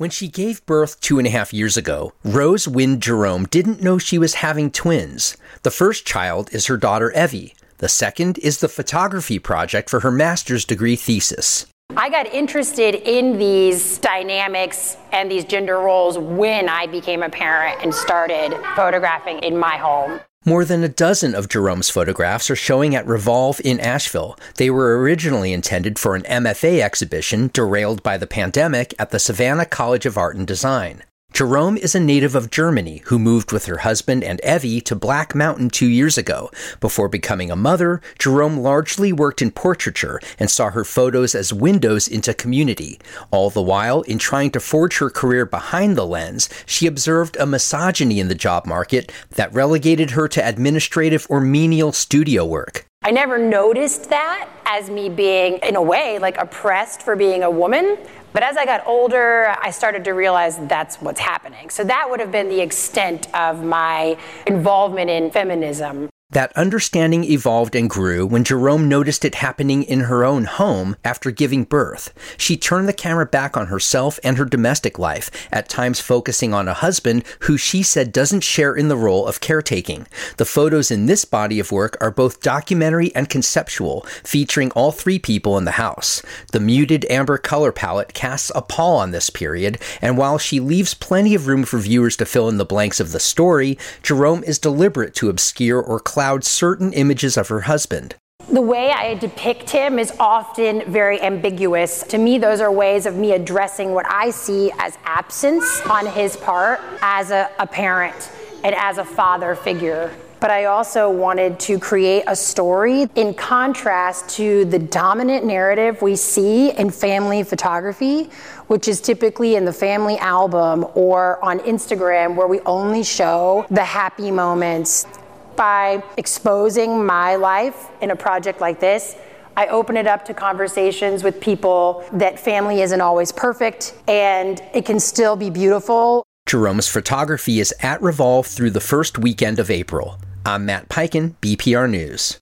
When she gave birth two and a half years ago, Rose Wind Jerome didn't know she was having twins. The first child is her daughter Evie. The second is the photography project for her master's degree thesis. I got interested in these dynamics and these gender roles when I became a parent and started photographing in my home. More than a dozen of Jerome's photographs are showing at Revolve in Asheville. They were originally intended for an MFA exhibition derailed by the pandemic at the Savannah College of Art and Design. Jerome is a native of Germany who moved with her husband and Evie to Black Mountain two years ago. Before becoming a mother, Jerome largely worked in portraiture and saw her photos as windows into community. All the while, in trying to forge her career behind the lens, she observed a misogyny in the job market that relegated her to administrative or menial studio work. I never noticed that as me being, in a way, like oppressed for being a woman. But as I got older, I started to realize that's what's happening. So that would have been the extent of my involvement in feminism. That understanding evolved and grew when Jerome noticed it happening in her own home after giving birth. She turned the camera back on herself and her domestic life, at times focusing on a husband who she said doesn't share in the role of caretaking. The photos in this body of work are both documentary and conceptual, featuring all three people in the house. The muted amber color palette casts a pall on this period, and while she leaves plenty of room for viewers to fill in the blanks of the story, Jerome is deliberate to obscure or cloud certain images of her husband. The way I depict him is often very ambiguous. To me, those are ways of me addressing what I see as absence on his part as a, a parent and as a father figure but I also wanted to create a story in contrast to the dominant narrative we see in family photography, which is typically in the family album or on Instagram, where we only show the happy moments by exposing my life in a project like this, I open it up to conversations with people that family isn't always perfect and it can still be beautiful. Jerome's photography is at Revolve through the first weekend of April. I'm Matt Peiken, BPR News.